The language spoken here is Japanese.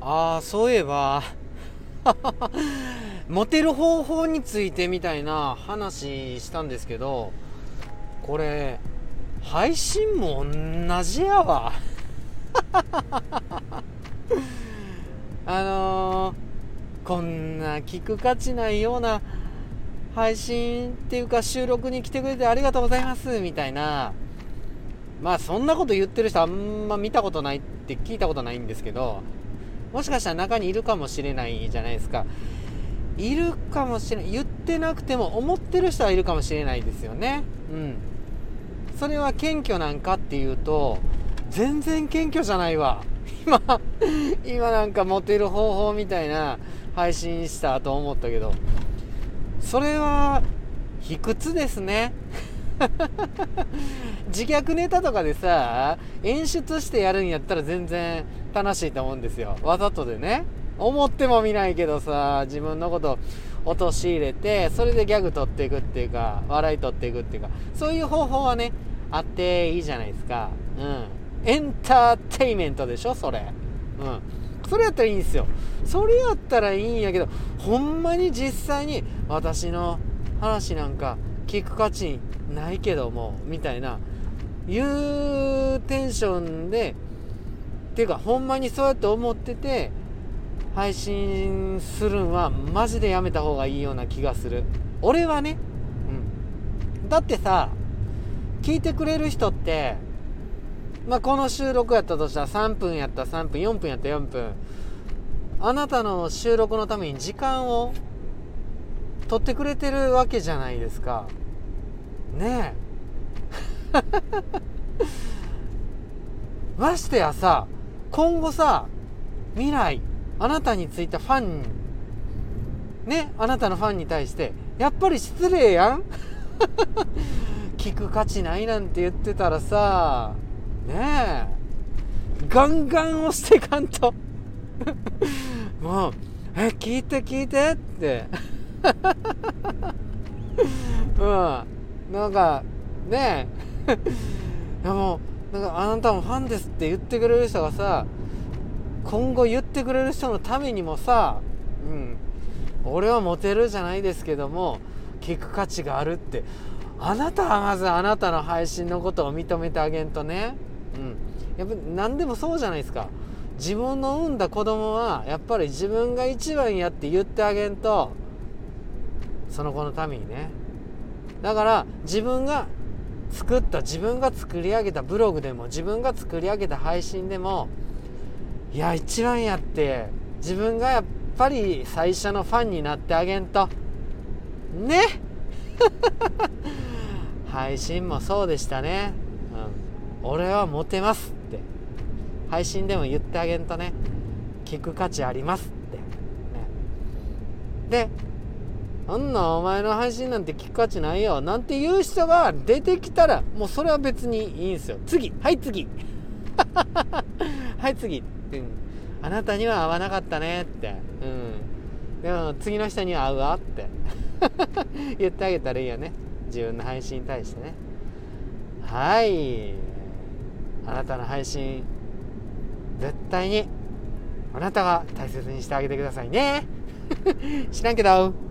ああそういえば。モテる方法についてみたいな話したんですけどこれ配信も同じやわ。あのー、こんな聞く価値ないような配信っていうか収録に来てくれてありがとうございますみたいな。まあそんなこと言ってる人あんま見たことないって聞いたことないんですけどもしかしたら中にいるかもしれないじゃないですか。いるかもしれない。言ってなくても思ってる人はいるかもしれないですよね。うん。それは謙虚なんかっていうと全然謙虚じゃないわ。今今なんかモテる方法みたいな配信したと思ったけど。それは卑屈ですね。自虐ネタとかでさ演出してやるんやったら全然楽しいと思うんですよ。わざとでね。思ってもみないけどさ自分のこと陥れてそれでギャグ取っていくっていうか笑い取っていくっていうかそういう方法はねあっていいじゃないですか。うん。エンターテイメントでしょそれ。うん。それやったらいいんですよ。それやったらいいんやけどほんまに実際に私の話なんか聞く価値ないけどもみたいないうテンションでっていうかほんまにそうやって思ってて配信するんはマジでやめた方がいいような気がする。俺はねうん。だってさ聞いてくれる人ってまあこの収録やったとしたら3分やった3分4分やった4分。あなたの収録のために時間を取ってくれてるわけじゃないですか。ねえ。ましてやさ今後さ未来あなたについたファンねあなたのファンに対してやっぱり失礼やん？聞く価値ないなんて言ってたらさねえ。ガンガン押していかんと。もう「え聞いて聞いて」って。うん。なんかねえ。いやもうなんかあなたもファンですって言ってくれる人がさ今後言ってくれる人のためにもさうん。俺はモテるじゃないですけども聞く価値があるって。あなたはまずあなたの配信のことを認めてあげんとね。うん。やっぱ何でもそうじゃないですか。自分の産んだ子供はやっぱり自分が一番やって言ってあげんとその子のためにね。だから自分が作った自分が作り上げたブログでも自分が作り上げた配信でもいや一番やって自分がやっぱり最初のファンになってあげんと。ね。配信もそうでしたね、うん、俺はモテますって。配信でも言ってあげんとね。聞く価値ありますって、ね、であんなお前の配信なんて聞く価値ないよ。なんていう人が出てきたらもうそれは別にいいんですよ。次はい次。はい次。ってあなたには合わなかったねって。うん。でも次の人には合うわって。言ってあげたらいいよね。自分の配信に対してね。はい。あなたの配信絶対にあなたが大切にしてあげてくださいね。知らんけど。